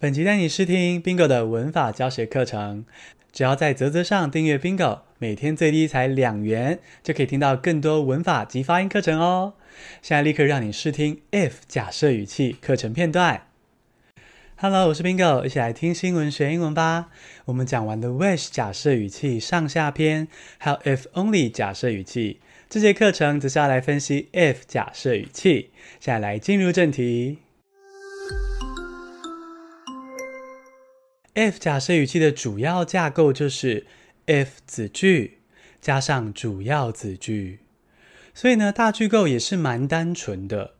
本集带你试听 Bingo 的文法教学课程，只要在啧啧上订阅 Bingo，每天最低才两元，就可以听到更多文法及发音课程哦。现在立刻让你试听 if 假设语气课程片段。Hello，我是 Bingo，一起来听新闻学英文吧。我们讲完的 wish 假设语气上下篇，还有 if only 假设语气，这节课程则是要来分析 if 假设语气。现在来进入正题。If 假设语气的主要架构就是 if 子句加上主要子句，所以呢，大句构也是蛮单纯的，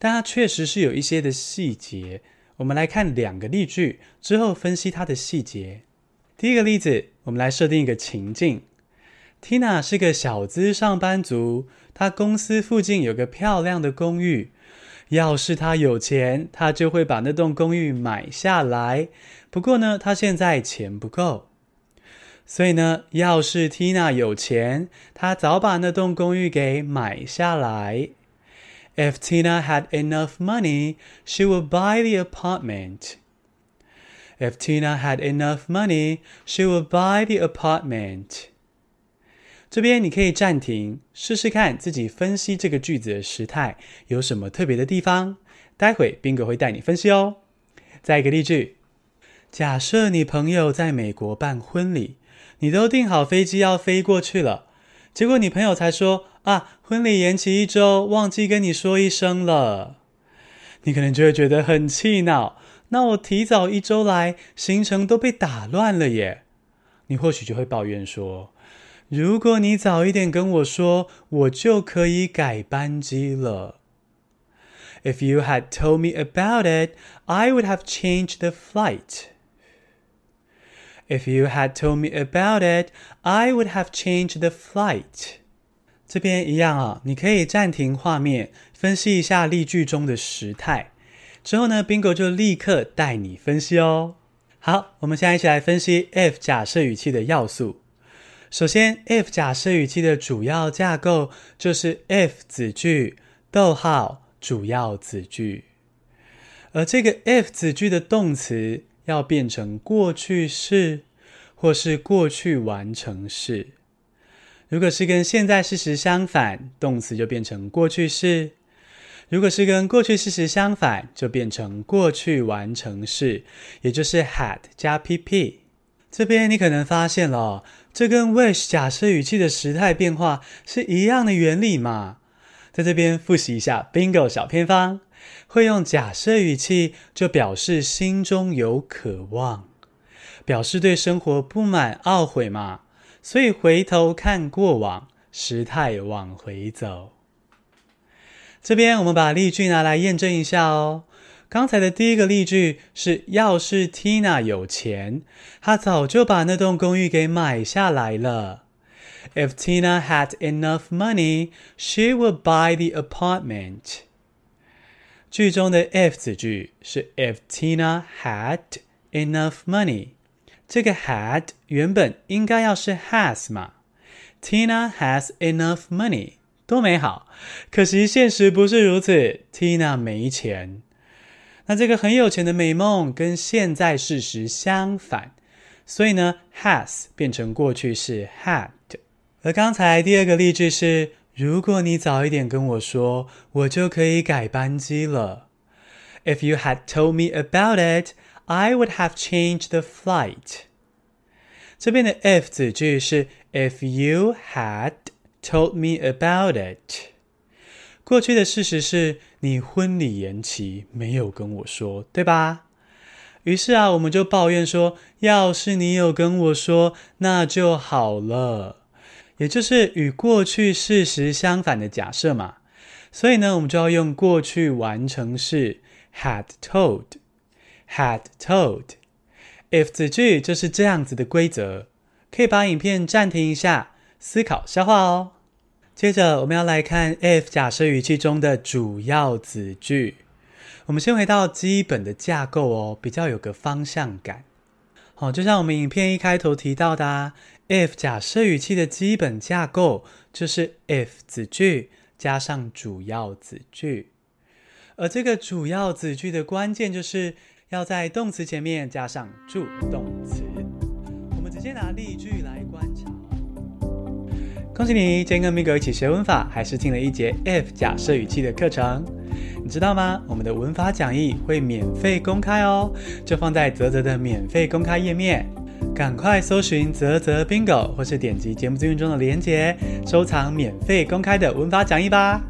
但它确实是有一些的细节。我们来看两个例句之后分析它的细节。第一个例子，我们来设定一个情境：Tina 是个小资上班族，她公司附近有个漂亮的公寓。要是他有钱，他就会把那栋公寓买下来。不过呢，他现在钱不够，所以呢，要是 Tina 有钱，他早把那栋公寓给买下来。If Tina had enough money, she would buy the apartment. If Tina had enough money, she would buy the apartment. 这边你可以暂停，试试看自己分析这个句子的时态有什么特别的地方。待会 Bingo 会带你分析哦。再一个例句：假设你朋友在美国办婚礼，你都订好飞机要飞过去了，结果你朋友才说啊，婚礼延期一周，忘记跟你说一声了。你可能就会觉得很气恼，那我提早一周来，行程都被打乱了耶。你或许就会抱怨说。如果你早一点跟我说，我就可以改班机了。If you had told me about it, I would have changed the flight. If you had told me about it, I would have changed the flight. 这边一样啊，你可以暂停画面，分析一下例句中的时态。之后呢，Bingo 就立刻带你分析哦。好，我们现在一起来分析 if 假设语气的要素。首先，if 假设语气的主要架构就是 if 子句，逗号，主要子句。而这个 if 子句的动词要变成过去式，或是过去完成式。如果是跟现在事实相反，动词就变成过去式；如果是跟过去事实相反，就变成过去完成式，也就是 had 加 pp。这边你可能发现了，这跟 wish 假设语气的时态变化是一样的原理嘛。在这边复习一下 Bingo 小偏方，会用假设语气就表示心中有渴望，表示对生活不满懊悔嘛。所以回头看过往，时态往回走。这边我们把例句拿来验证一下哦。刚才的第一个例句是：要是 Tina 有钱，她早就把那栋公寓给买下来了。If Tina had enough money, she would buy the apartment. 句中的 if 子句是 If Tina had enough money，这个 had 原本应该要是 has 嘛。Tina has enough money，多美好！可惜现实不是如此，Tina 没钱。那这个很有钱的美梦跟现在事实相反，所以呢，has 变成过去式 had。而刚才第二个例句是：如果你早一点跟我说，我就可以改班机了。If you had told me about it, I would have changed the flight。这边的 if 子句是 If you had told me about it。过去的事实是你婚礼延期没有跟我说，对吧？于是啊，我们就抱怨说，要是你有跟我说，那就好了。也就是与过去事实相反的假设嘛。所以呢，我们就要用过去完成式 had told。had told。if 子句就是这样子的规则。可以把影片暂停一下，思考消化哦。接着，我们要来看 if 假设语气中的主要子句。我们先回到基本的架构哦，比较有个方向感。好，就像我们影片一开头提到的啊，if 假设语气的基本架构就是 if 子句加上主要子句。而这个主要子句的关键就是要在动词前面加上助动词。我们直接拿例句。恭喜你，今天跟 Migo 一起学文法，还是听了一节 if 假设语气的课程。你知道吗？我们的文法讲义会免费公开哦，就放在泽泽的免费公开页面。赶快搜寻泽泽 Bingo，或是点击节目资讯中的链接，收藏免费公开的文法讲义吧。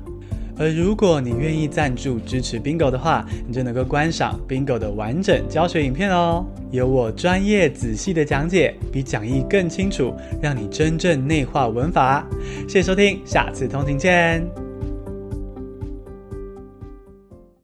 而如果你愿意赞助支持 Bingo 的话，你就能够观赏 Bingo 的完整教学影片哦。有我专业仔细的讲解，比讲义更清楚，让你真正内化文法。谢谢收听，下次通勤见。